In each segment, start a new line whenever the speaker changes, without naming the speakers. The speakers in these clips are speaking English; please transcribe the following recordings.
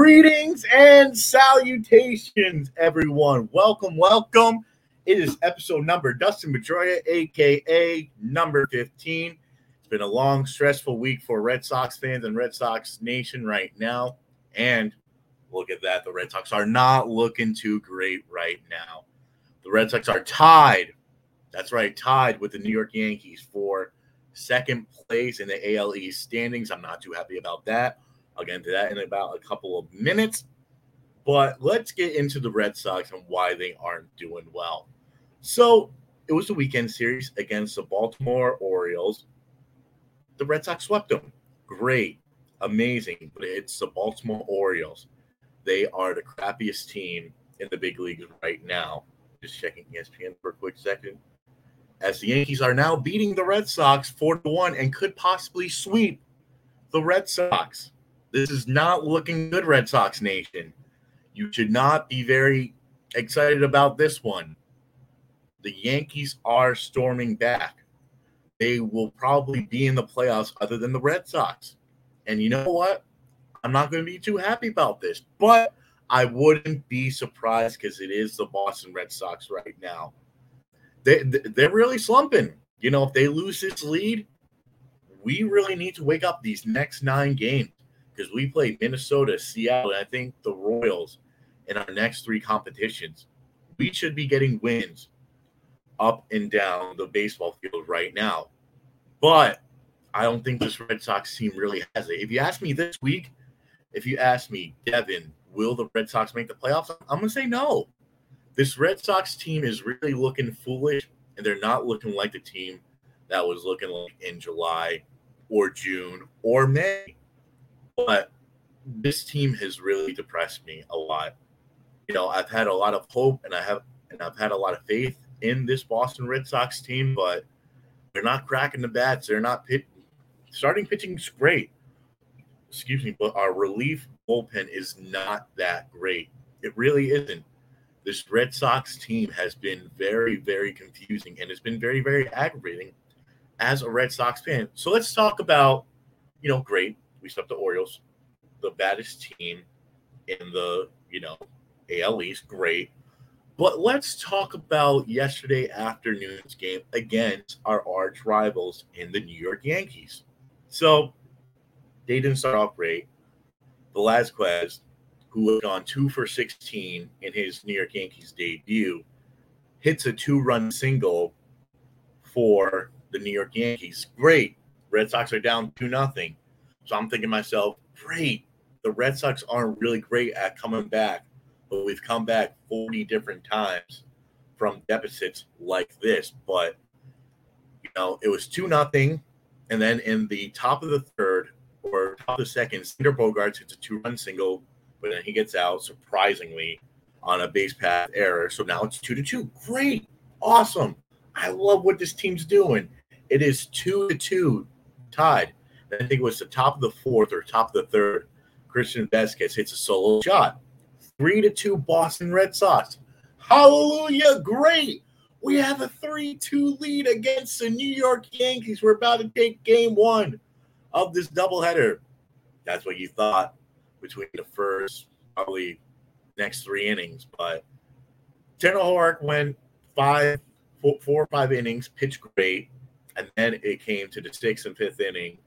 Greetings and salutations, everyone. Welcome, welcome. It is episode number Dustin Pedroia, aka number 15. It's been a long, stressful week for Red Sox fans and Red Sox Nation right now. And look at that. The Red Sox are not looking too great right now. The Red Sox are tied. That's right, tied with the New York Yankees for second place in the AL East standings. I'm not too happy about that. I'll get into that in about a couple of minutes. But let's get into the Red Sox and why they aren't doing well. So it was a weekend series against the Baltimore Orioles. The Red Sox swept them. Great, amazing. But it's the Baltimore Orioles. They are the crappiest team in the big leagues right now. Just checking ESPN for a quick second. As the Yankees are now beating the Red Sox 4 to 1 and could possibly sweep the Red Sox. This is not looking good, Red Sox Nation. You should not be very excited about this one. The Yankees are storming back. They will probably be in the playoffs other than the Red Sox. And you know what? I'm not going to be too happy about this, but I wouldn't be surprised because it is the Boston Red Sox right now. They, they're really slumping. You know, if they lose this lead, we really need to wake up these next nine games because we play Minnesota, Seattle, I think the Royals in our next three competitions. We should be getting wins up and down the baseball field right now. But I don't think this Red Sox team really has it. If you ask me this week, if you ask me, Devin, will the Red Sox make the playoffs? I'm going to say no. This Red Sox team is really looking foolish, and they're not looking like the team that was looking like in July or June or May. But this team has really depressed me a lot. You know, I've had a lot of hope and I have and I've had a lot of faith in this Boston Red Sox team, but they're not cracking the bats. They're not pit starting pitching is great. Excuse me, but our relief bullpen is not that great. It really isn't. This Red Sox team has been very, very confusing and it's been very, very aggravating as a Red Sox fan. So let's talk about, you know, great we swept the Orioles, the baddest team in the you know AL East. Great, but let's talk about yesterday afternoon's game against our arch rivals in the New York Yankees. So they didn't start off great. Velazquez, who had gone two for 16 in his New York Yankees debut, hits a two run single for the New York Yankees. Great. Red Sox are down 2 nothing. So I'm thinking to myself, great. The Red Sox aren't really great at coming back, but we've come back 40 different times from deficits like this. But you know, it was two nothing, and then in the top of the third or top of the second, Xander Bogaerts hits a two-run single, but then he gets out surprisingly on a base path error. So now it's two to two. Great, awesome. I love what this team's doing. It is two to two, tied. I think it was the top of the fourth or top of the third. Christian Vázquez hits a solo shot. Three to two Boston Red Sox. Hallelujah. Great. We have a 3 2 lead against the New York Yankees. We're about to take game one of this doubleheader. That's what you thought between the first, probably next three innings. But Houck went five, four, four or five innings, pitched great. And then it came to the sixth and fifth inning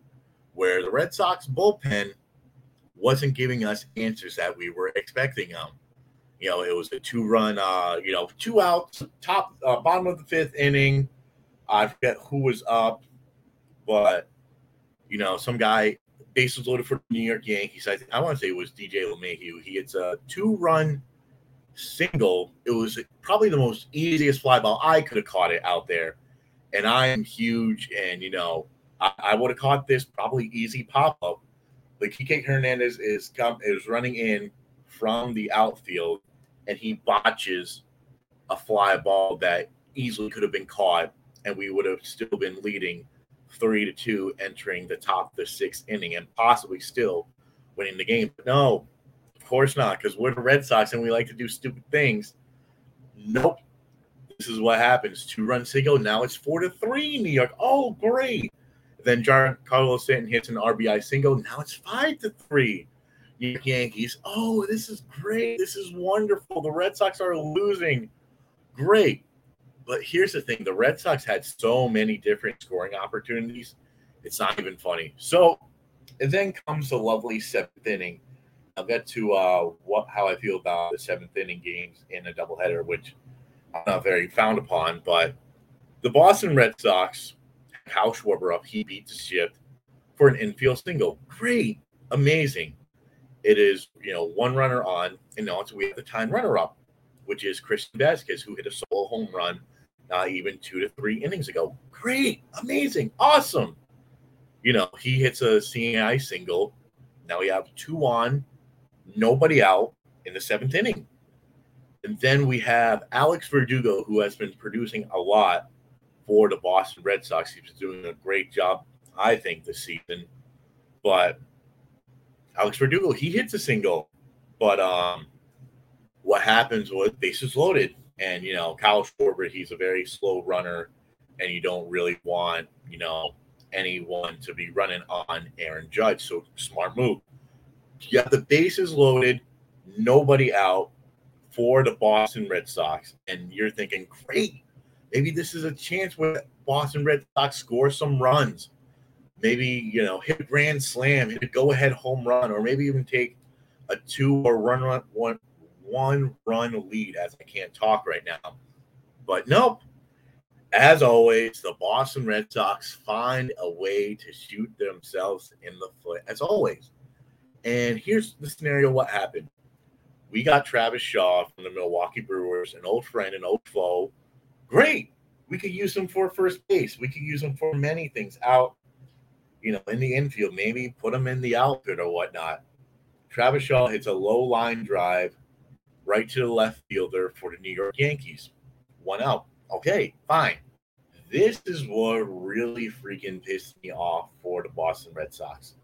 where the Red Sox bullpen wasn't giving us answers that we were expecting them. You know, it was a two-run, uh, you know, two outs, top, uh, bottom of the fifth inning. I forget who was up, but you know, some guy bases loaded for the New York Yankees. I, I want to say it was DJ LeMahieu. He hits a two-run single. It was probably the most easiest fly ball I could have caught it out there. And I am huge, and you know, I, I would have caught this probably easy pop up. But Kike Hernandez is come is running in from the outfield, and he botches a fly ball that easily could have been caught, and we would have still been leading three to two entering the top of the sixth inning, and possibly still winning the game. But no, of course not, because we're the Red Sox and we like to do stupid things. Nope. This is what happens. Two run single. Now it's four to three, New York. Oh, great. Then Giancarlo Stanton hits an RBI single. Now it's five to three. Yankees. Oh, this is great. This is wonderful. The Red Sox are losing. Great. But here's the thing the Red Sox had so many different scoring opportunities. It's not even funny. So, and then comes the lovely seventh inning. I'll get to uh, what how I feel about the seventh inning games in a doubleheader, which I'm not very found upon. But the Boston Red Sox, Kyle Schwarber up, he beat the shift for an infield single. Great, amazing. It is you know one runner on, and now we have the time runner up, which is Christian Vazquez, who hit a solo home run not even two to three innings ago. Great, amazing, awesome. You know, he hits a seeing-eye single. Now we have two on, nobody out in the seventh inning. And then we have Alex Verdugo, who has been producing a lot for the Boston Red Sox. He He's doing a great job, I think, this season. But Alex Verdugo, he hits a single, but um, what happens was bases loaded, and you know Kyle Schwarber, he's a very slow runner, and you don't really want you know anyone to be running on Aaron Judge. So smart move. You have the bases loaded, nobody out for the Boston Red Sox, and you're thinking, great, maybe this is a chance where Boston Red Sox score some runs. Maybe you know hit a grand slam, hit a go-ahead home run, or maybe even take a two or run run one one run lead. As I can't talk right now, but nope. As always, the Boston Red Sox find a way to shoot themselves in the foot. As always, and here's the scenario: what happened? We got Travis Shaw from the Milwaukee Brewers, an old friend, an old foe. Great. We could use him for first base. We could use him for many things out, you know, in the infield. Maybe put him in the outfield or whatnot. Travis Shaw hits a low line drive right to the left fielder for the New York Yankees. One out. Okay, fine. This is what really freaking pissed me off for the Boston Red Sox.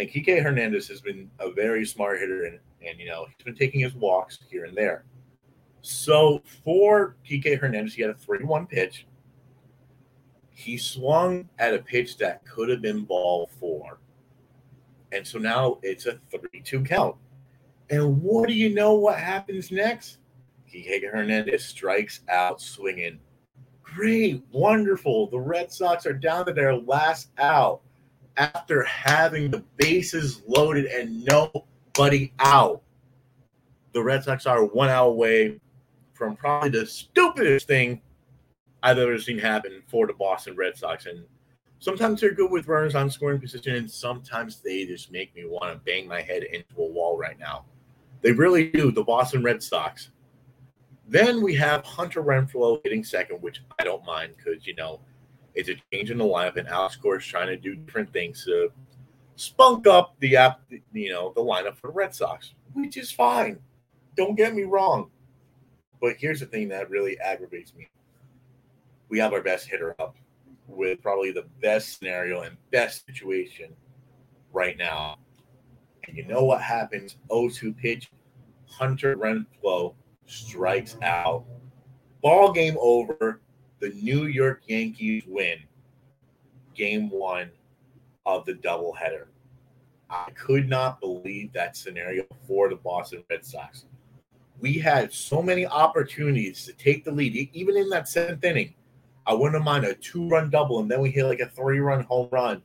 And Kike Hernandez has been a very smart hitter and and you know he's been taking his walks here and there. So for Kike Hernandez, he had a 3-1 pitch. He swung at a pitch that could have been ball four. And so now it's a 3-2 count. And what do you know what happens next? Kike Hernandez strikes out swinging. Great, wonderful. The Red Sox are down to their last out after having the bases loaded and nobody out. The Red Sox are one out away from probably the stupidest thing I've ever seen happen for the Boston Red Sox. And sometimes they're good with runners on scoring position, and sometimes they just make me want to bang my head into a wall right now. They really do, the Boston Red Sox. Then we have Hunter Renfroe hitting second, which I don't mind because, you know, it's a change in the lineup, and Alex Cora is trying to do different things to spunk up the app, you know, the lineup for the Red Sox, which is fine. Don't get me wrong. But here's the thing that really aggravates me. We have our best hitter up with probably the best scenario and best situation right now. And you know what happens? 0-2 pitch. Hunter Renfroe strikes out. Ball game over. The New York Yankees win game one of the doubleheader. I could not believe that scenario for the Boston Red Sox. We had so many opportunities to take the lead, even in that seventh inning. I wouldn't mind a two run double, and then we hit like a three run home run.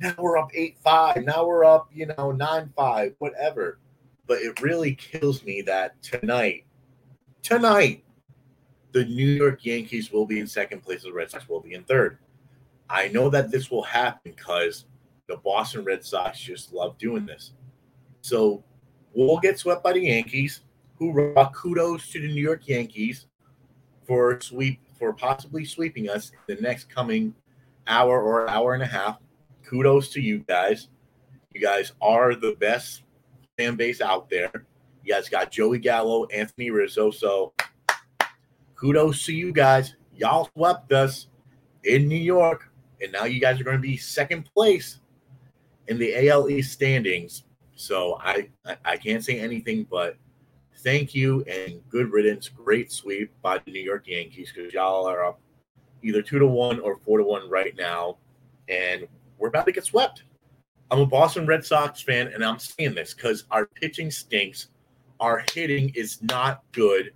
Now we're up 8 5. Now we're up, you know, 9 5, whatever. But it really kills me that tonight, tonight, the New York Yankees will be in second place, the Red Sox will be in third. I know that this will happen because the Boston Red Sox just love doing this. So we'll get swept by the Yankees. Hoorah! Kudos to the New York Yankees for sweep for possibly sweeping us in the next coming hour or hour and a half. Kudos to you guys. You guys are the best fan base out there. You guys got Joey Gallo, Anthony Rizzo. So kudos to you guys. Y'all swept us in New York, and now you guys are going to be second place in the AL East standings. So I, I, I can't say anything but thank you and good riddance. Great sweep by the New York Yankees because y'all are up either two to one or four to one right now, and we're about to get swept. I'm a Boston Red Sox fan, and I'm saying this because our pitching stinks, our hitting is not good,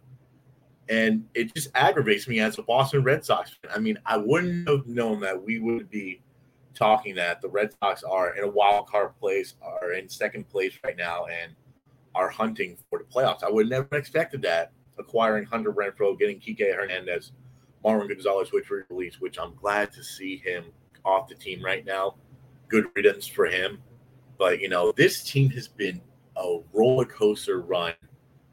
and it just aggravates me as a Boston Red Sox fan. I mean, I wouldn't have known that we would be talking that the Red Sox are in a wild card place, are in second place right now, and are hunting for the playoffs. I would never expected that. Acquiring Hunter Renfroe, getting Kike Hernandez, Marwin Gonzalez, which we released, which I'm glad to see him off the team right now. Good riddance for him. But you know, this team has been a roller coaster run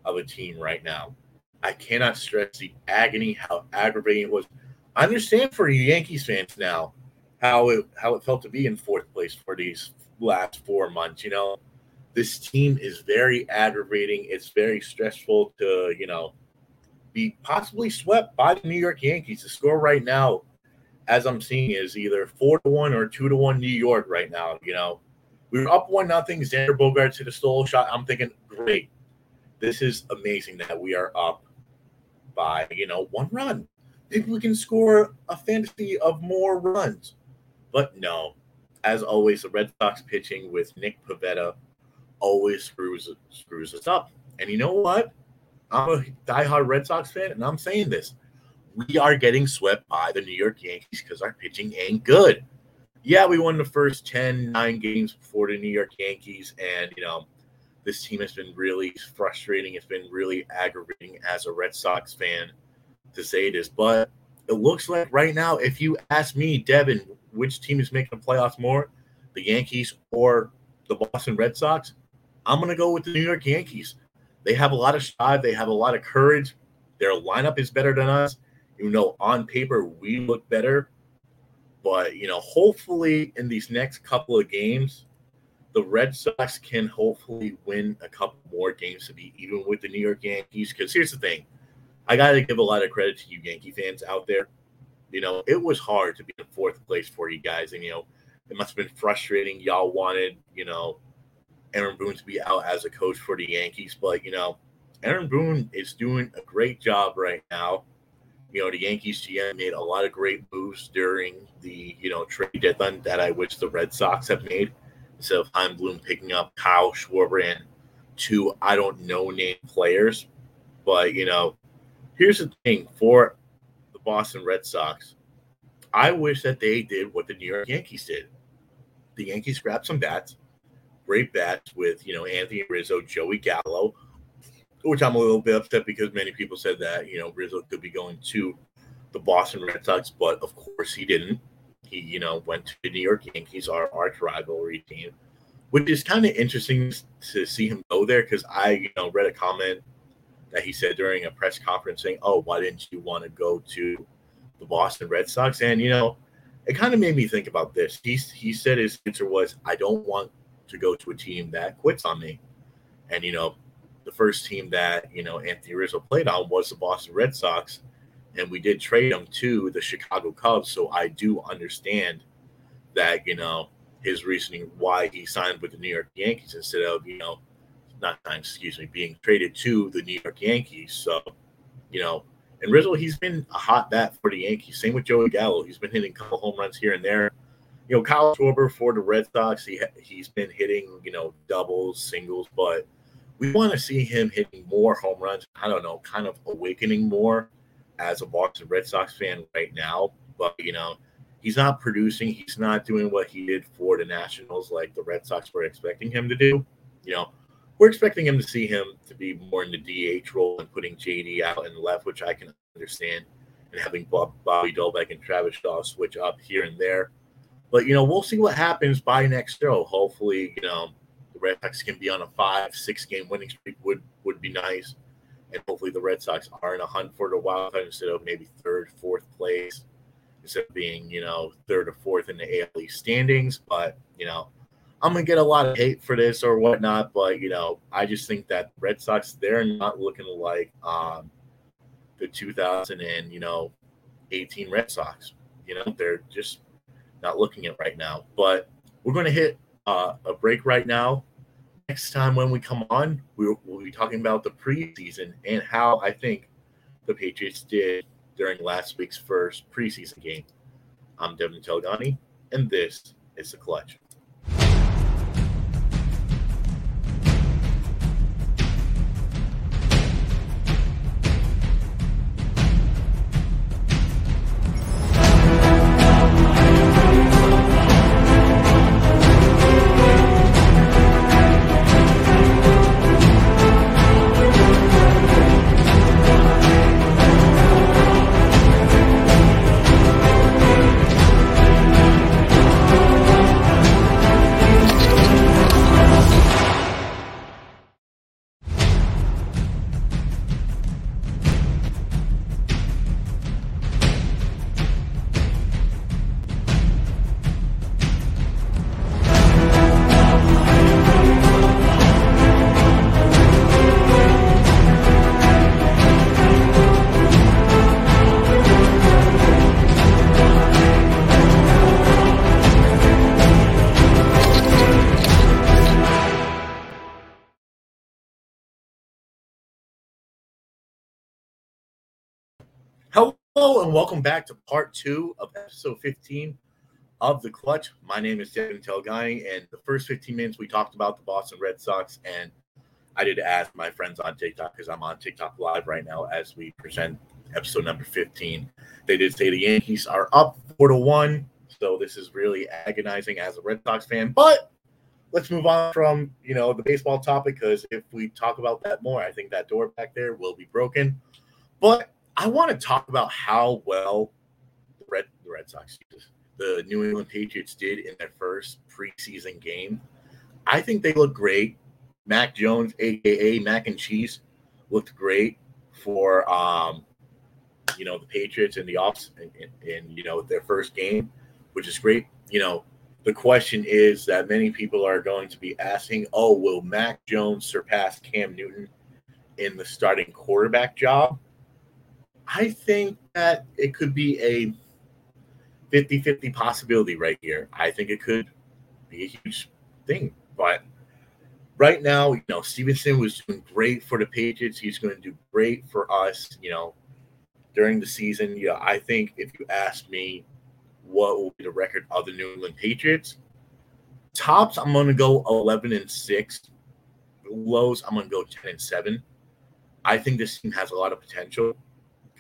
of a team right now. I cannot stress the agony, how aggravating it was. I understand for you Yankees fans now how it how it felt to be in fourth place for these last four months. You know, this team is very aggravating. It's very stressful to you know be possibly swept by the New York Yankees. The score right now, as I'm seeing, is either four to one or two to one New York right now. You know, we were up one nothing. Xander Bogaerts hit a solo shot. I'm thinking, great, this is amazing that we are up by you know one run. Maybe we can score a fantasy of more runs, but no. As always, the Red Sox pitching with Nick Pivetta always screws screws us up. And you know what? I'm a diehard Red Sox fan, and I'm saying this. We are getting swept by the New York Yankees because our pitching ain't good. Yeah, we won the first 10, 9 games before the New York Yankees, and you know, this team has been really frustrating. It's been really aggravating as a Red Sox fan to say this, but it looks like right now, if you ask me, Devin, which team is making the playoffs more, the Yankees or the Boston Red Sox, I'm going to go with the New York Yankees. They have a lot of shot. They have a lot of courage. Their lineup is better than us. You know, on paper, we look better. But, you know, hopefully in these next couple of games, the Red Sox can hopefully win a couple more games to be even with the New York Yankees. Because here's the thing I got to give a lot of credit to you Yankee fans out there. You know, it was hard to be in fourth place for you guys. And, you know, it must have been frustrating. Y'all wanted, you know, Aaron Boone to be out as a coach for the Yankees, but you know, Aaron Boone is doing a great job right now. You know, the Yankees GM made a lot of great moves during the you know trade deadline that I wish the Red Sox have made instead of Chaim Bloom picking up Kyle Schwarber and two I don't know name players. But you know, here's the thing for the Boston Red Sox. I wish that they did what the New York Yankees did. The Yankees grabbed some bats, great bats with you know Anthony Rizzo, Joey Gallo, which I'm a little bit upset because many people said that you know Rizzo could be going to the Boston Red Sox, but of course he didn't. He you know went to the New York Yankees, our arch rivalry team, which is kind of interesting to see him go there because I you know read a comment that he said during a press conference saying, "Oh, why didn't you want to go to the Boston Red Sox?" And you know, it kind of made me think about this. He he said his answer was, "I don't want to go to a team that quits on me. And, you know, the first team that, you know, Anthony Rizzo played on was the Boston Red Sox. And we did trade him to the Chicago Cubs. So I do understand that, you know, his reasoning why he signed with the New York Yankees instead of, you know, not excuse me, being traded to the New York Yankees. So, you know, and Rizzo, he's been a hot bat for the Yankees. Same with Joey Gallo. He's been hitting a couple home runs here and there you know, Kyle Schwarber for the Red Sox, he he's been hitting, you know, doubles, singles, but we want to see him hitting more home runs. I don't know, kind of awakening more as a Boston Red Sox fan right now. But you know, he's not producing. He's not doing what he did for the Nationals, like the Red Sox were expecting him to do. You know, we're expecting him to see him to be more in the DH role and putting JD out in left, which I can understand, and having Bobby Dalbec and Travis Shaw switch up here and there. But you know, we'll see what happens by next show. Hopefully, you know, the Red Sox can be on a five, six game winning streak would would be nice. And hopefully the Red Sox are in a hunt for the wild card instead of maybe third, fourth place, instead of being, you know, third or fourth in the AL standings. But, you know, I'm gonna get a lot of hate for this or whatnot, but you know, I just think that Red Sox they're not looking like um, the 2000 and you know 18 Red Sox. You know, they're just not looking at right now. But we're going to hit uh, a break right now. Next time when we come on, we'll, we'll be talking about the preseason and how I think the Patriots did during last week's first preseason game. I'm Devin Telgani, and this is The Clutch. Hello and welcome back to part two of episode 15 of The Clutch. My name is Devin Telgani, and the first 15 minutes we talked about the Boston Red Sox, and I did ask my friends on TikTok because I'm on TikTok live right now as we present episode number 15. They did say the Yankees are up four to one, so this is really agonizing as a Red Sox fan. But let's move on from you know the baseball topic because if we talk about that more, I think that door back there will be broken. But I want to talk about how well the Red the Red Sox, the New England Patriots did in their first preseason game. I think they look great. Mac Jones, aka Mac and Cheese, looked great for um, you know the Patriots in the offs in, in you know their first game, which is great. You know the question is that many people are going to be asking, oh, will Mac Jones surpass Cam Newton in the starting quarterback job? I think that it could be a 50 50 possibility right here. I think it could be a huge thing. But right now, you know, Stevenson was doing great for the Patriots. He's going to do great for us, you know, during the season. Yeah, I think if you ask me, what will be the record of the New England Patriots. Tops, I'm going to go 11 and 6. Lows, I'm going to go 10 and 7. I think this team has a lot of potential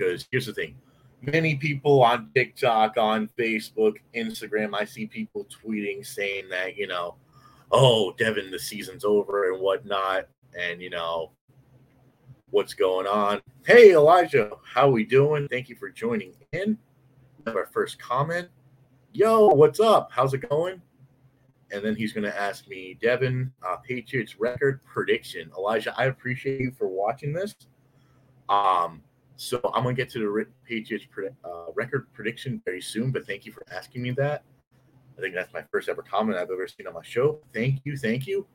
because here's the thing many people on TikTok, on Facebook, Instagram, I see people tweeting saying that, you know, oh, Devin, the season's over and whatnot. And, you know, what's going on? Hey, Elijah, how we doing? Thank you for joining in. Our first comment yo, what's up? How's it going? And then he's going to ask me, Devin, uh, Patriots record prediction. Elijah, I appreciate you for watching this. Um, so I'm going to get to the Patriots uh, record prediction very soon, but thank you for asking me that. I think that's my first ever comment I've ever seen on my show. Thank you. Thank you.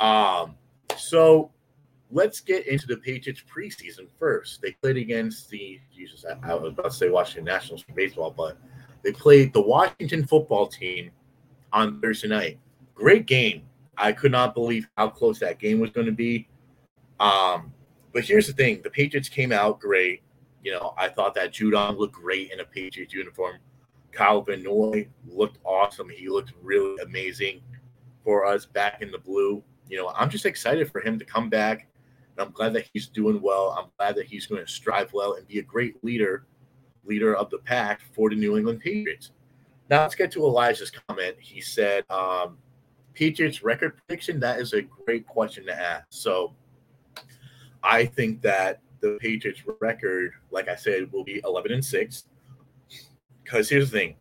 Um, so let's get into the Patriots preseason first. They played against the, Jesus, I, I was about to say Washington Nationals for baseball, but – they played the Washington football team on Thursday night. Great game. I could not believe how close that game was going to be. Um, but here's the thing: the Patriots came out great. You know, I thought that Judon looked great in a Patriots uniform. Kyle Van Noy looked awesome. He looked really amazing for us back in the blue. You know, I'm just excited for him to come back. And I'm glad that he's doing well. I'm glad that he's going to strive well and be a great leader leader of the pack for the New England Patriots. Now let's get to Elijah's comment. He said, um, Patriots record prediction. That is a great question to ask. So I think that the Patriots record, like I said, will be 11 and 6. Because here's the thing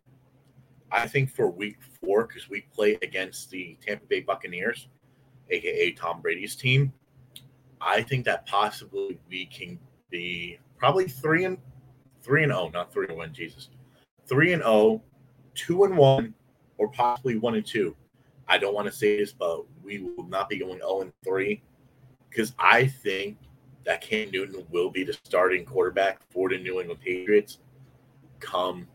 I think for week four, because we play against the Tampa Bay Buccaneers, aka Tom Brady's team, I think that possibly we can be probably three and three and oh, not three and one. Jesus, three and oh, two and one, or possibly one and two. I don't want to say this, but we will not be going zero and three because I think that Cam Newton will be the starting quarterback for the New England Patriots come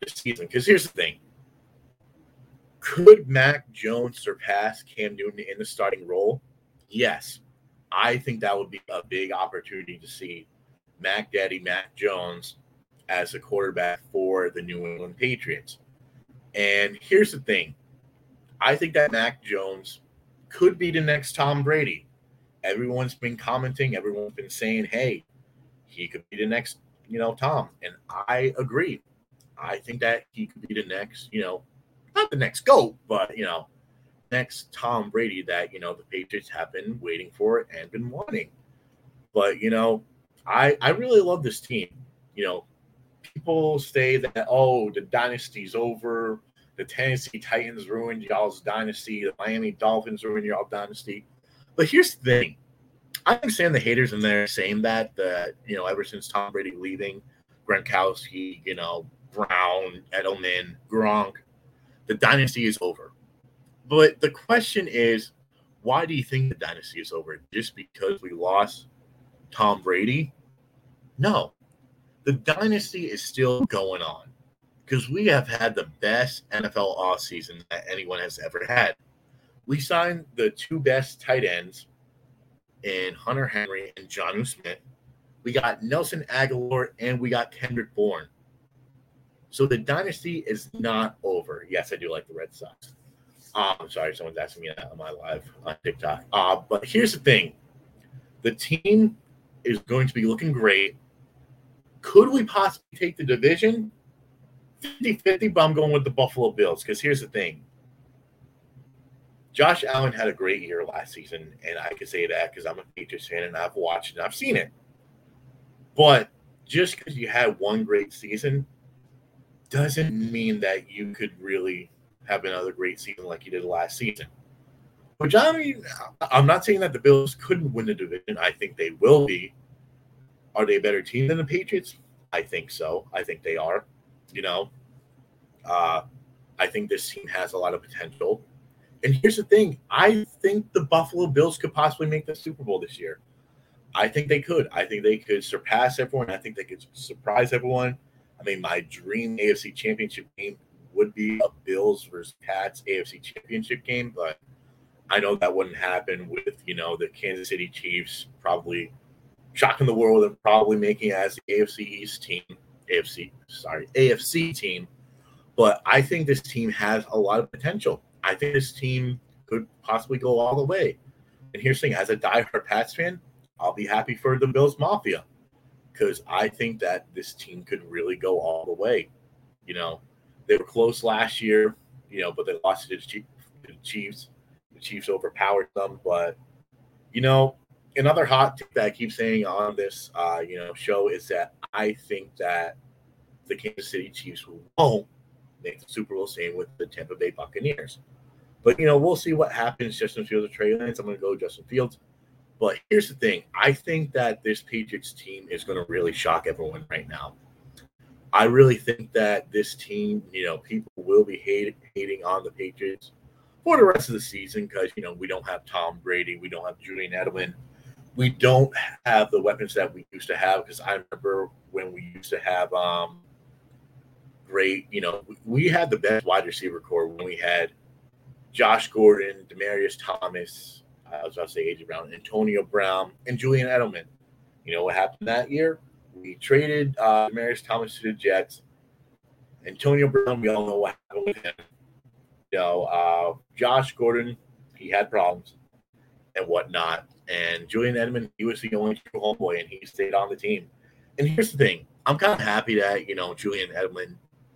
this season. Because here's the thing: could Mac Jones surpass Cam Newton in the starting role? Yes, I think that would be a big opportunity to see Mac Daddy Mac Jones as a quarterback for the New England Patriots. And here's the thing I think that Mac Jones could be the next Tom Brady. Everyone's been commenting, everyone's been saying, hey, he could be the next, you know, Tom. And I agree. I think that he could be the next, you know, not the next GOAT, but, you know, next Tom Brady that, you know, the Patriots have been waiting for and been wanting. But, you know, I, I really love this team. You know, people say that oh the dynasty's over the tennessee titans ruined y'all's dynasty the miami dolphins ruined y'all dynasty but here's the thing. I understand the haters in there saying that that you know ever since tom brady leaving gronkowski you know brown edelman gronk the dynasty is over. But the question is why do you think the dynasty is over? Just because we lost tom brady? No. The dynasty is still going on because we have had the best NFL offseason that anyone has ever had. We signed the two best tight ends in Hunter Henry and Jonnu Smith. We got Nelson Agholor and we got Kendrick Bourne. So the dynasty is not over. Yes, I do like the Red Sox. Um, I'm sorry, someone's asking me that on my live on TikTok. Uh, but here's the thing the team is going to be looking great. Could we possibly take the division? 50 50, but I'm going with the Buffalo Bills because here's the thing Josh Allen had a great year last season, and I can say that because I'm a Patriots fan and I've watched and I've seen it. But just because you had one great season doesn't mean that you could really have another great season like you did last season. Which I mean, I'm not saying that the Bills couldn't win the division. I think they will be. Are they a better team than the Patriots? I think so. I think they are. You know, uh, I think this team has a lot of potential. And here's the thing I think the Buffalo Bills could possibly make the Super Bowl this year. I think they could. I think they could surpass everyone. I think they could surprise everyone. I mean, my dream AFC championship game would be a Bills versus Pats AFC championship game, but I know that wouldn't happen with, you know, the Kansas City Chiefs probably shocking the world and probably making as the AFC East team, AFC, sorry, AFC team. But I think this team has a lot of potential. I think this team could possibly go all the way. And here's the thing as a diehard Pats fan, I'll be happy for the Bills Mafia because I think that this team could really go all the way. You know, they were close last year, you know, but they lost to the Chiefs. The Chiefs overpowered them. But, you know, another hot tip that I keep saying on this, uh, you know, show is that I think that the Kansas City Chiefs won't make the Super Bowl, same with the Tampa Bay Buccaneers. But you know, we'll see what happens. Justin Fields or Trey Lance. I'm going to go Justin Fields. But here's the thing: I think that this Patriots team is going to really shock everyone right now. I really think that this team, you know, people will be hating hating on the Patriots for the rest of the season because you know we don't have Tom Brady, we don't have Julian Edelman, we don't have the weapons that we used to have. Because I remember when we used to have um great, you know, we had the best wide receiver core when we had Josh Gordon, Demaryius Thomas, I was about to say AJ Brown, Antonio Brown, and Julian Edelman. You know what happened that year? We traded uh, Demaryius Thomas to the Jets. Antonio Brown, we all know what happened with him. You know, uh, Josh Gordon, he had problems and whatnot. And Julian Edelman, he was the only true homeboy, and he stayed on the team. And here's the thing: I'm kind of happy that you know Julian Edelman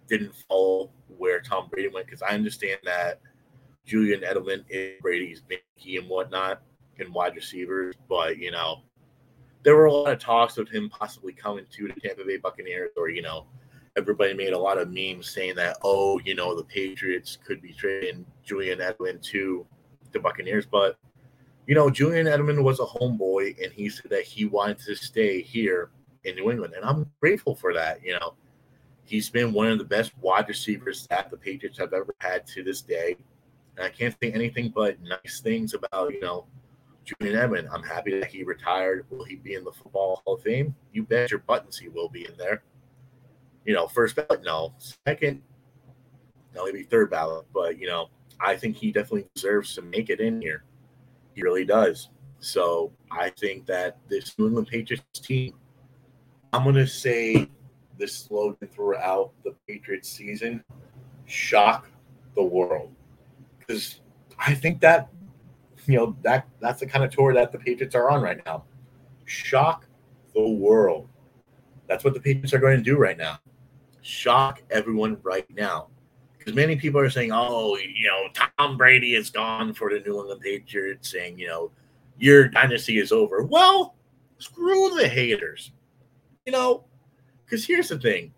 didn't fall where Tom Brady went because I understand that Julian Edelman Brady's Mickey and whatnot and wide receivers, but you know, there were a lot of talks of him possibly coming to the Tampa Bay Buccaneers, or you know, everybody made a lot of memes saying that, oh, you know, the Patriots could be trading Julian Edelman to the Buccaneers, but you know, Julian Edelman was a homeboy, and he said that he wanted to stay here in New England, and I'm grateful for that. You know, he's been one of the best wide receivers that the Patriots have ever had to this day. And I can't say anything but nice things about, you know, Julian Edelman. I'm happy that he retired. Will he be in the Football Hall of Fame? You bet your buttons he will be in there. You know, first ballot, no. Second, no, maybe third ballot. But, you know, I think he definitely deserves to make it in here. He really does. So I think that this New England Patriots team, I'm going to say this slogan throughout the Patriots season shock the world because I think that you know that that's the kind of tour that the Patriots are on right now. Shock the world. That's what the Patriots are going to do right now. Shock everyone right now. Because many people are saying, oh, you know, Tom Brady is gone for the New England Patriots, saying, you know, your dynasty is over. Well, screw the haters. You know, because here's the thing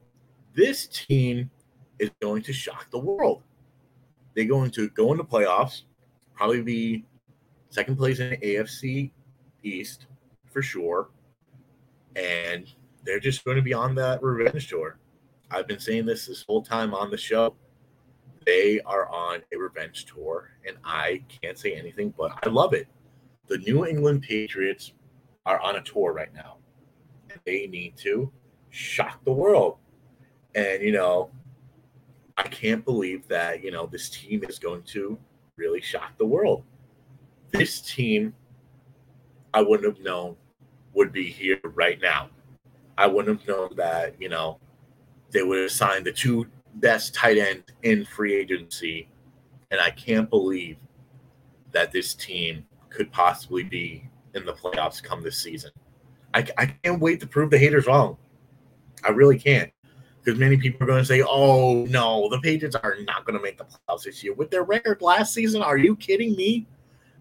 this team is going to shock the world. They're going to go into playoffs, probably be second place in the AFC East for sure. And they're just going to be on that revenge tour. I've been saying this this whole time on the show. They are on a revenge tour, and I can't say anything but I love it. The New England Patriots are on a tour right now, they need to shock the world. And, you know, I can't believe that, you know, this team is going to really shock the world. This team, I wouldn't have known would be here right now. I wouldn't have known that, you know, they would have signed the two best tight end in free agency. And I can't believe that this team could possibly be in the playoffs come this season. I, I can't wait to prove the haters wrong. I really can't. Because many people are going to say, oh, no, the Patriots are not going to make the playoffs this year. With their record last season, are you kidding me?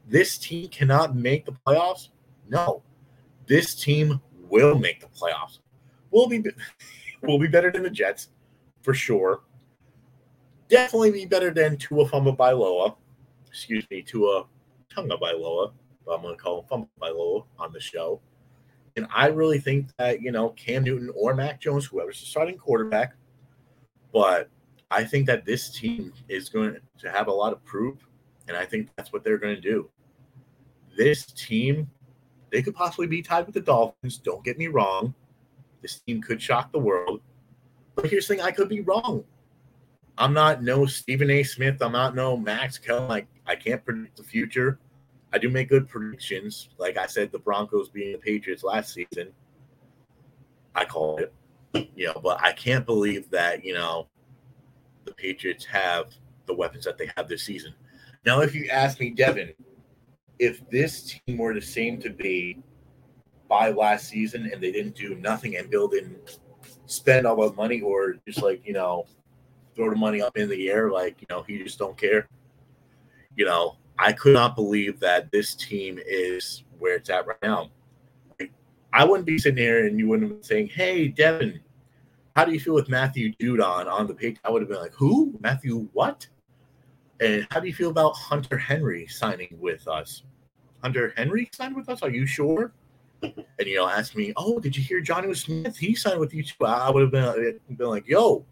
This team cannot make the playoffs? No. This team will make the playoffs. We'll be, we'll be better than the Jets, for sure. Definitely be better than Tua Fumba Excuse me, Tua Tagovailoa. But I'm going to call him Fumba on the show. And I really think that, you know, Cam Newton or Mac Jones, whoever's the starting quarterback, but I think that this team is going to have a lot of proof. And I think that's what they're going to do. This team, they could possibly be tied with the Dolphins. Don't get me wrong. This team could shock the world. But here's the thing I could be wrong. I'm not no Stephen A. Smith. I'm not no Max Kell. Like, I can't predict the future. I do make good predictions. Like I said, the Broncos being the Patriots last season, I call it. You know, but I can't believe that, you know, the Patriots have the weapons that they have this season. Now, if you ask me, Devin, if this team were the same to be by last season and they didn't do nothing and build and spend all the money or just like, you know, throw the money up in the air, like, you know, he just don't care, you know, I could not believe that this team is where it's at right now. I wouldn't be sitting here and you wouldn't be saying, Hey, Devin, how do you feel with Matthew Judon on the page? I would have been like, Who? Matthew what? And how do you feel about Hunter Henry signing with us? Hunter Henry signed with us? Are you sure? And you know, ask me, Oh, did you hear Johnny Smith? He signed with you too. I would have been, uh, been like, Yo,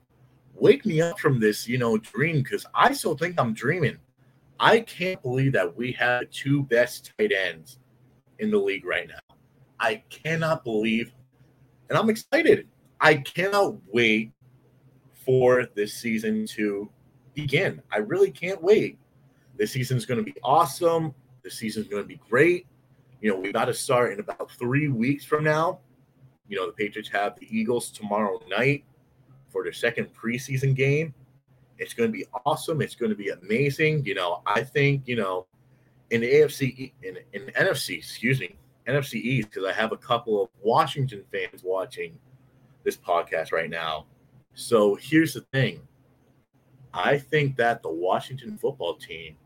wake me up from this, you know, dream because I still think I'm dreaming. I can't believe that we have two best tight ends in the league right now. I cannot believe, and I'm excited. I cannot wait for this season to begin. I really can't wait. This season is going to be awesome. The season is going to be great. You know, we got to start in about three weeks from now. You know, the Patriots have the Eagles tomorrow night for their second preseason game. It's going to be awesome. It's going to be amazing. You know, I think, you know, in the AFC, in, in NFC, excuse me, NFC East, because I have a couple of Washington fans watching this podcast right now. So here's the thing I think that the Washington football team,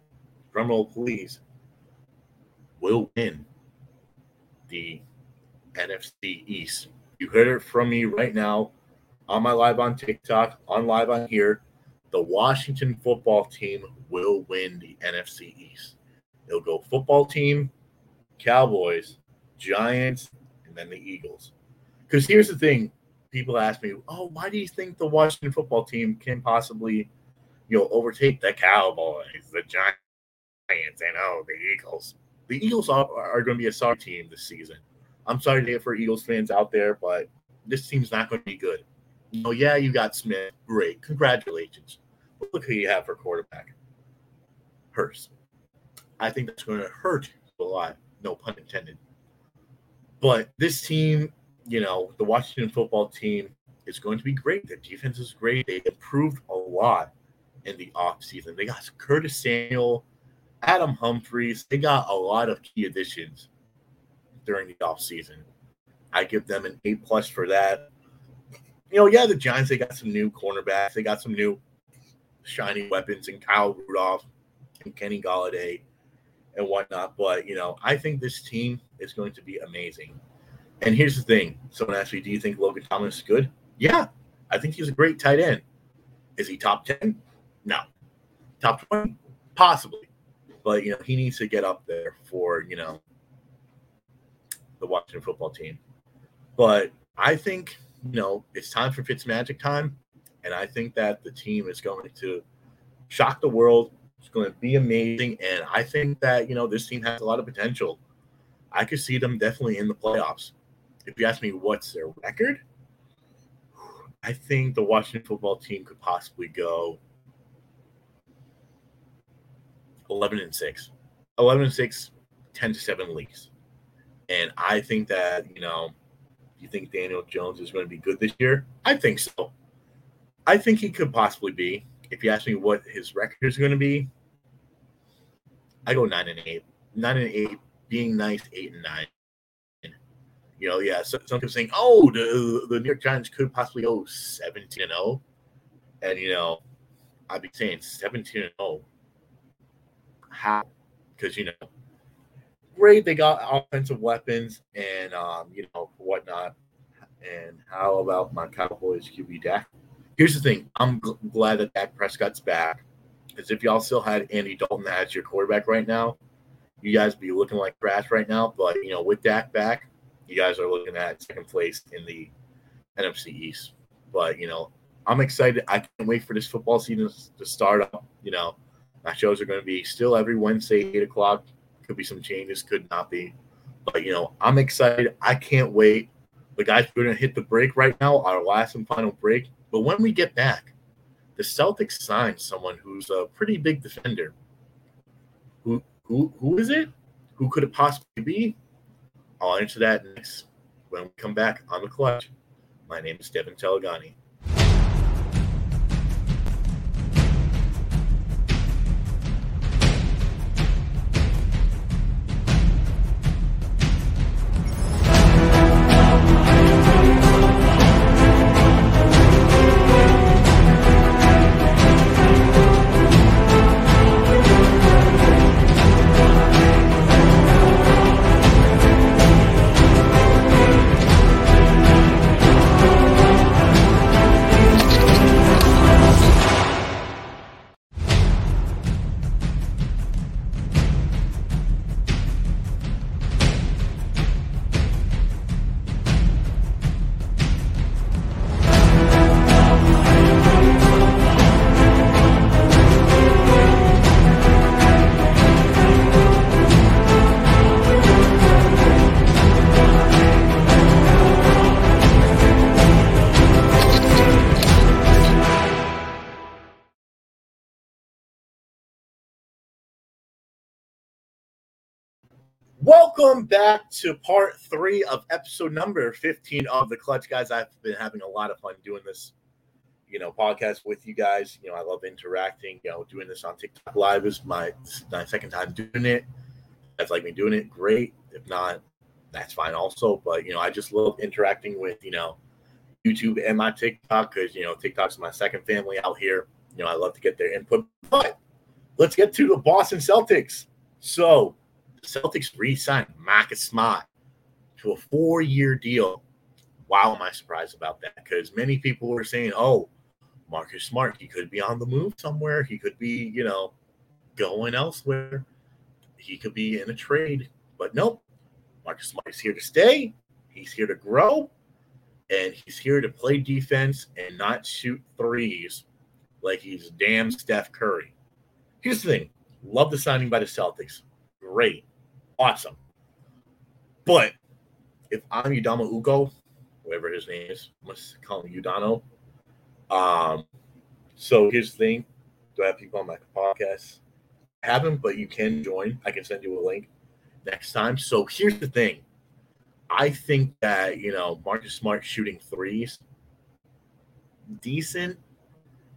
drumroll please, will win the NFC East. You heard it from me right now on my live on TikTok, on live on here the Washington football team will win the NFC East. It'll go football team, Cowboys, Giants, and then the Eagles. Because here's the thing people ask me, oh, why do you think the Washington football team can possibly, you know, overtake the Cowboys, the Giants, and oh, the Eagles? The Eagles are, are going to be a sorry team this season. I'm sorry for Eagles fans out there, but this team's not going to be good. You know, yeah, you got Smith. Great. Congratulations. Look who you have for quarterback. Hurts. I think that's going to hurt a lot. No pun intended. But this team, you know, the Washington football team is going to be great. Their defense is great. They improved a lot in the offseason. They got Curtis Samuel, Adam Humphries. They got a lot of key additions during the offseason. I give them an A plus for that. You know, yeah, the Giants, they got some new cornerbacks. They got some new shiny weapons and Kyle Rudolph and Kenny Golladay and whatnot. But you know, I think this team is going to be amazing. And here's the thing: someone asked me, "Do you think Logan Thomas is good?" Yeah, I think he's a great tight end. Is he top ten? No. Top twenty? Possibly. But you know, he needs to get up there for you know the Washington football team. But I think you know it's time for Fitzmagic time. And I think that the team is going to shock the world. It's going to be amazing. And I think that, you know, this team has a lot of potential. I could see them definitely in the playoffs. If you ask me what's their record, I think the Washington football team could possibly go 11 and 6. 11 and 6, 10 to 7 leagues. And I think that, you know, you think Daniel Jones is going to be good this year? I think so. I think he could possibly be. If you ask me what his record is going to be, I go nine and eight. Nine and eight, being nice, eight and nine. You know, yeah. So, some people saying, "Oh, the the New York Giants could possibly go seventeen and zero," oh. and you know, I'd be saying seventeen and zero. Oh. How? Because you know, great, they got offensive weapons and um, you know whatnot. And how about my Cowboys QB Dak? Here's the thing: I'm g- glad that Dak Prescott's back. Because if y'all still had Andy Dalton as your quarterback right now, you guys be looking like trash right now. But you know, with Dak back, you guys are looking at second place in the NFC East. But you know, I'm excited. I can't wait for this football season to start up. You know, my shows are going to be still every Wednesday, eight o'clock. Could be some changes, could not be. But you know, I'm excited. I can't wait. The guys, we're going to hit the break right now, our last and final break. But when we get back, the Celtics signed someone who's a pretty big defender. Who who who is it? Who could it possibly be? I'll answer that next when we come back on the clutch. My name is Devin Telegani. Welcome back to part three of episode number 15 of the Clutch Guys. I've been having a lot of fun doing this, you know, podcast with you guys. You know, I love interacting, you know, doing this on TikTok Live is my, my second time doing it. That's like me doing it, great. If not, that's fine also. But, you know, I just love interacting with, you know, YouTube and my TikTok because, you know, TikTok's my second family out here. You know, I love to get their input. But let's get to the Boston Celtics. So, Celtics re-signed Marcus Smart to a four-year deal. Wow, am I surprised about that? Because many people were saying, "Oh, Marcus Smart, he could be on the move somewhere. He could be, you know, going elsewhere. He could be in a trade." But nope, Marcus Smart is here to stay. He's here to grow, and he's here to play defense and not shoot threes like he's damn Steph Curry. Here's the thing: love the signing by the Celtics. Great awesome. But if I'm Udama Ugo, whatever his name is, must call him Udano. Um, so here's the thing: Do I have people on my podcast? I haven't, but you can join. I can send you a link next time. So here's the thing: I think that you know Marcus Smart shooting threes, decent,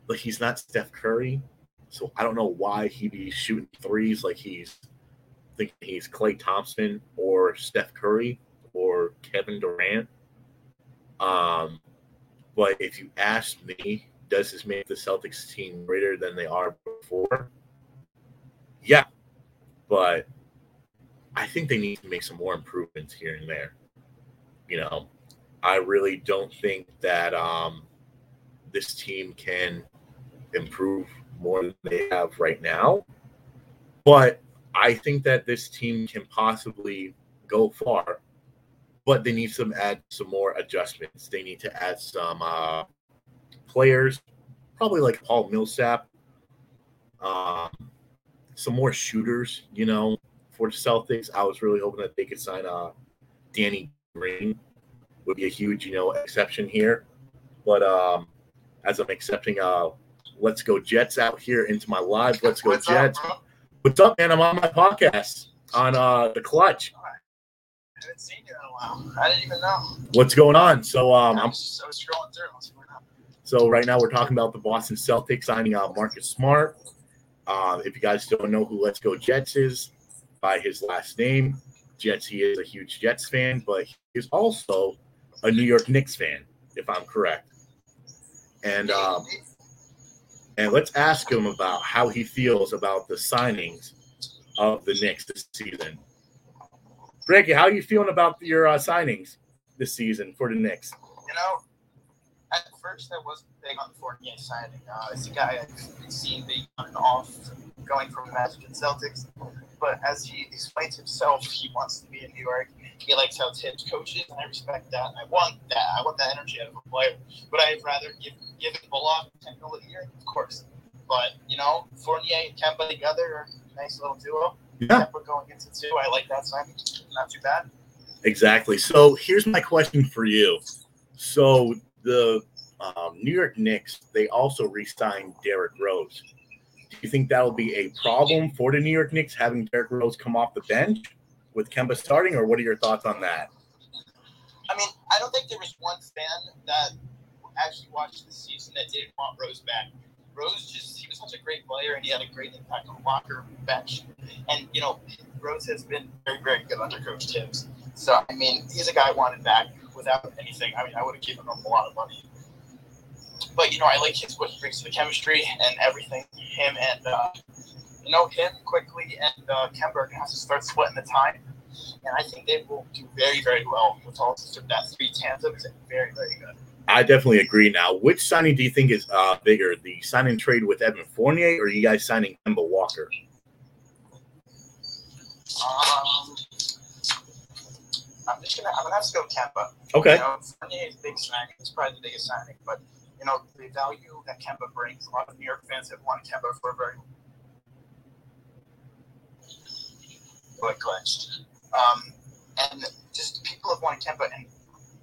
but he's not Steph Curry. So I don't know why he'd be shooting threes like he's thinking he's Klay Thompson or Steph Curry or Kevin Durant. Um, but if you ask me, does this make the Celtics team greater than they are before? Yeah, but I think they need to make some more improvements here and there. You know, I really don't think that um, this team can improve more than they have right now. But I think that this team can possibly go far, but they need some add some more adjustments. They need to add some uh, players, probably like Paul Millsap, um, some more shooters. You know, for the Celtics, I was really hoping that they could sign uh, Danny Green. Would be a huge, you know, exception here. But um, as I'm accepting uh, Let's Go Jets out here into my live Let's Go Jets. Up, What's up, man? I'm on my podcast on uh the clutch.
I haven't seen you in a while. I didn't even know.
What's going on? So um, I
was, I was scrolling through.
So right now we're talking about the Boston Celtics signing out Marcus Smart. Uh, if you guys don't know who Let's Go Jets is, by his last name, Jets, he is a huge Jets fan, but he's also a New York Knicks fan, if I'm correct. And um, and let's ask him about how he feels about the signings of the Knicks this season. Frankie, how are you feeling about your uh, signings this season for the Knicks?
You know, at first I wasn't big on the Fournier signing. Uh, it's a guy I've seen being on and off, going from Magic and Celtics. But as he explains himself, he wants to be in New York. He likes how Thibs coaches, and I respect that. I want that. I want that energy out of a player. But I'd rather give give Bullock ten mil a year, of course. But you know, Fournier and Kemba together are a nice little duo.
Yeah.
Kemba going into two, I like that signing. Not too bad.
Exactly. So here's my question for you. So the um, New York Knicks, they also re-signed Derrick Rose. You think that'll be a problem for the New York Knicks having Derrick Rose come off the bench with Kemba starting, or what are your thoughts on that?
I mean, I don't think there was one fan that actually watched the season that didn't want Rose back. Rose just he was such a great player and he had a great impact on locker bench. And you know, Rose has been very, very good under Coach Thibs. So I mean, he's a guy wanted back without anything. I mean, I would have given him a lot of money. But you know, I like his what he brings to the chemistry and everything. Him and uh, you know him Quickley and uh, Kemba are gonna have to start splitting the time. And I think they will do very, very well with all of that three tandem is very, very good.
I definitely agree. Now, which signing do you think is uh, bigger, the signing trade with Evan Fournier, or you guys signing Kemba Walker?
Um, I'm just gonna I'm gonna have to go Kemba.
Okay.
You know, Fournier is big signing. It's probably the biggest signing, but you know the value that Kemba brings. A lot of New York fans have wanted Kemba for a very but clinched. Um, and just people have wanted Kemba, and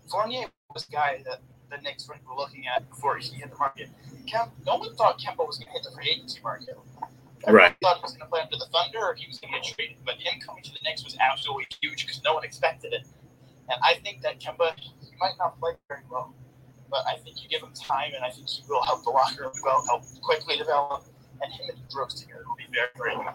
Fournier was the guy that the Knicks were looking at before he hit the market. Kemp, no one thought Kemba was going to hit the free agency market. Everyone
Right.
thought he was going to play under the Thunder or he was going to get traded. But him coming to the Knicks was absolutely huge because no one expected it. And I think that Kemba, he might not play very well, but I think you give him time, and I think he will help the locker room well, help Quickley develop, and him and Brooks together will be very, good.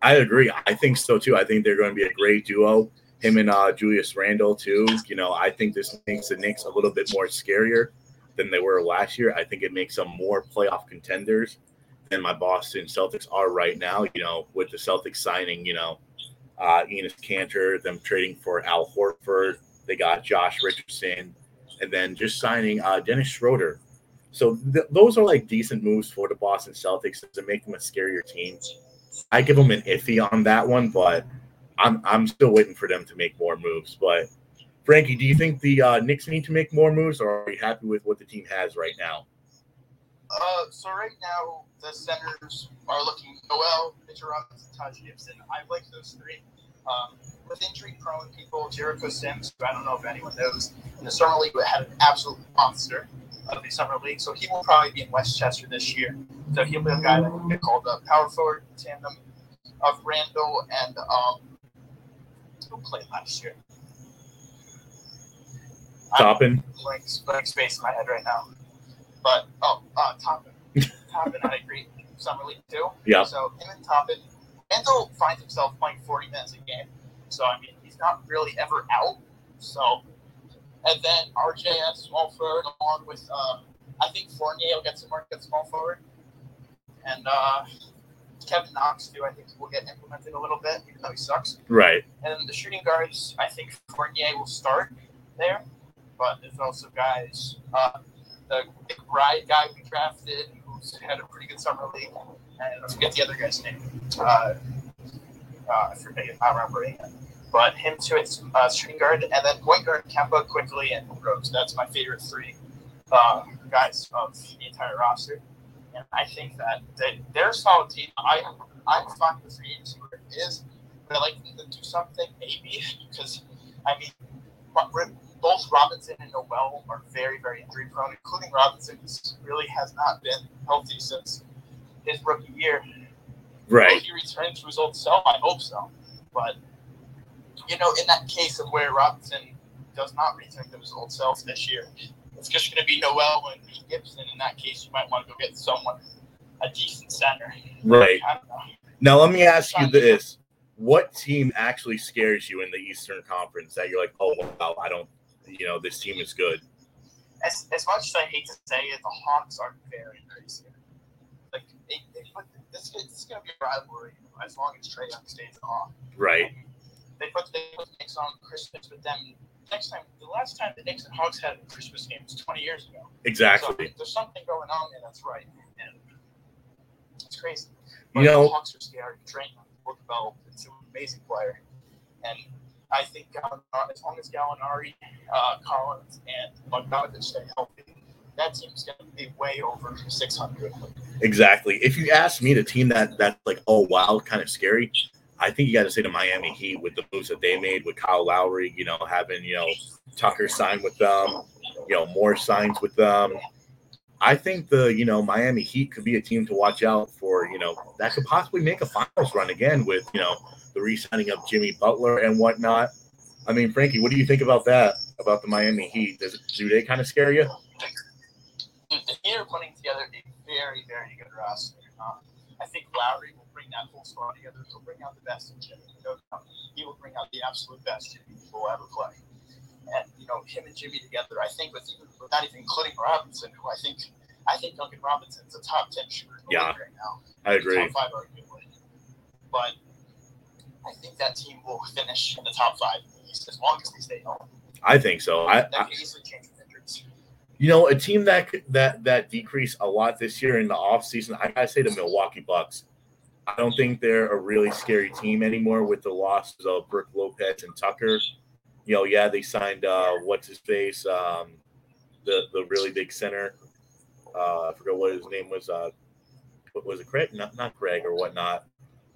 I agree. I think so too. I think they're going to be a great duo. Him and uh, Julius Randle too. You know, I think this makes the Knicks a little bit more scarier than they were last year. I think it makes them more playoff contenders than my Boston Celtics are right now. You know, with the Celtics signing, you know, uh, Enes Kanter, them trading for Al Horford, they got Josh Richardson, and then just signing uh, Dennis Schroeder. So th- those are like decent moves for the Boston Celtics to make them a scarier team. I give them an iffy on that one, but I'm I'm still waiting for them to make more moves. But Frankie, do you think the uh, Knicks need to make more moves, or are you happy with what the team has right now?
Uh, so right now the centers are looking Noel, Mitchell Robinson, Taj Gibson. I like those three. Um, with injury-prone people, Jericho Sims, who I don't know if anyone knows, in the summer league had an absolute monster of the summer league. So he will probably be in Westchester this year. So he'll be a guy that can get called up. Power forward tandem of Randle and um, who played last year?
Toppin,
blank, blank space in my head right now. But oh, uh, Toppin. Toppin had a great summer league too.
Yeah.
So him and Toppin, Randle finds himself playing 40 minutes a game. So I mean, he's not really ever out. So, and then RJS small forward along with uh, I think Fournier will get some work at small forward, and uh, Kevin Knox too. I think will get implemented a little bit, even though he sucks.
right?
And the shooting guards, I think Fournier will start there, but there's also guys, uh, the McBride guy we drafted, who's had a pretty good summer league, and I forget the other guy's name. Uh, uh, I forget, I remember it. But him to it's uh, shooting guard, and then point guard Kemba Quickley and Rose. That's my favorite three uh, guys of the entire roster. And I think that they, they're a solid team. I, I'm fine with free agency where it is, but I like them to do something maybe because I mean, both Robinson and Noel are very, very injury prone, including Robinson, who really has not been healthy since his rookie year. Will
Right.
he return to his old self? I hope so. But you know, in that case of where Robinson does not return to his old self this year, it's just going to be Noel and Gibson. In that case, you might want to go get someone a decent center.
Right.
I don't know.
Now let me ask you this: What team actually scares you in the Eastern Conference that you're like, oh wow, I don't, you know, this team is good.
As, as much as I hate to say it, the Hawks are very, very scary. They, they put this, this is going to be a rivalry as long as Trae Young stays Hawk.
Right.
They put they put the Knicks on Christmas, but then next time, the last time the Knicks and Hawks had a Christmas game was 20 years ago.
Exactly.
So there's something going on there that's right, and it's crazy.
You know-
the Hawks are scary. Trae Young develop into an amazing player, and I think Gallinari, as long as Gallinari, uh, Collins, and Bogdanovich stay healthy, that team's going to be way over 600.
Exactly. If you ask me, the team that that's like, oh wow, kind of scary. I think you got to say the Miami Heat with the moves that they made with Kyle Lowry. You know, having you know Tucker sign with them, you know more signs with them. I think the you know Miami Heat could be a team to watch out for. You know that could possibly make a finals run again with you know the re-signing of Jimmy Butler and whatnot. I mean, Frankie, what do you think about that? About the Miami Heat? Does do they kind of scare you?
Dude, the Heat are putting together a very, very good roster. Uh, I think Lowry will bring that whole squad together. He'll bring out the best in Jimmy. He will bring out the absolute best Jimmy will ever play. And you know, him and Jimmy together, I think with even without even including Robinson, who I think I think Duncan Robinson's a top ten shooter
Yeah.
right now.
I agree.
Top five arguably. But I think that team will finish in the top five in the East as long as they stay home.
I think so. I,
That
I
can easily change.
You know, a team that that that decreased a lot this year in the offseason, I gotta say the Milwaukee Bucks. I don't think they're a really scary team anymore with the losses of Brook Lopez and Tucker. You know, yeah, they signed uh what's his face, um the the really big center. Uh I forgot what his name was, uh was it Craig? Not not Craig or whatnot.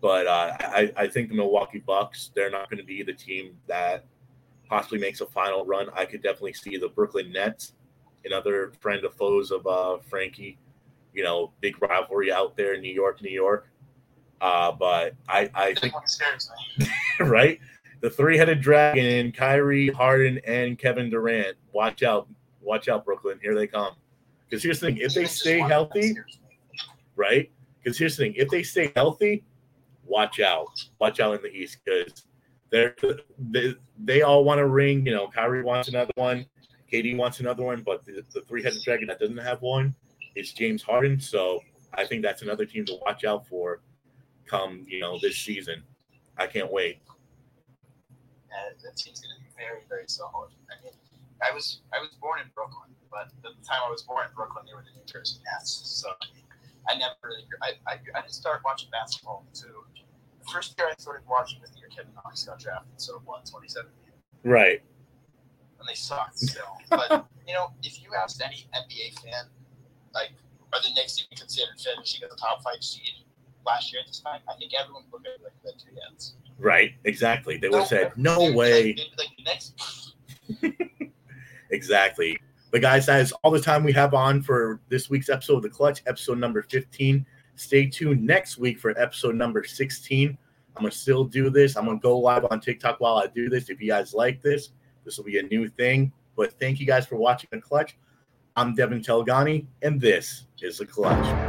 But uh I, I think the Milwaukee Bucks, they're not gonna be the team that possibly makes a final run. I could definitely see the Brooklyn Nets another friend of foes of uh, Frankie. You know, big rivalry out there in New York, New York. Uh, but I, I think
That one scares me.
right, the three-headed dragon, Kyrie, Harden, and Kevin Durant. Watch out, watch out, Brooklyn. Here they come. Because here's the thing: if they stay
one of them
healthy, right? Because here's the thing: if they stay healthy, watch out, watch out in the East because they're they, they all want a ring. You know, Kyrie wants another one, KD wants another one, but the, the three-headed dragon that doesn't have one is James Harden. So I think that's another team to watch out for come you know this season. I can't wait.
and that team's going to be very, very solid. I mean, I was I was born in Brooklyn, but at the time I was born in Brooklyn, they were the New Jersey Nets. So I never really I, I, I didn't start watching basketball until the first year I started watching was the year Kevin Knox got drafted. So what, 2017,
Right.
And they sucked still. but you know, if you asked any NBA fan, like, are the Knicks even considered finishing as the top five seed last year at this time? I think everyone would at it like the two heads.
Right. Exactly. They would have said, "No way."
Like, like
Exactly. But guys, that is all the time we have on for this week's episode of the Clutch, episode number 15. Stay tuned next week for episode number 16. I'm gonna still do this. I'm gonna go live on TikTok while I do this. If you guys like this, this will be a new thing. But thank you guys for watching the Clutch. I'm Devin Telgani, and this is the Clutch.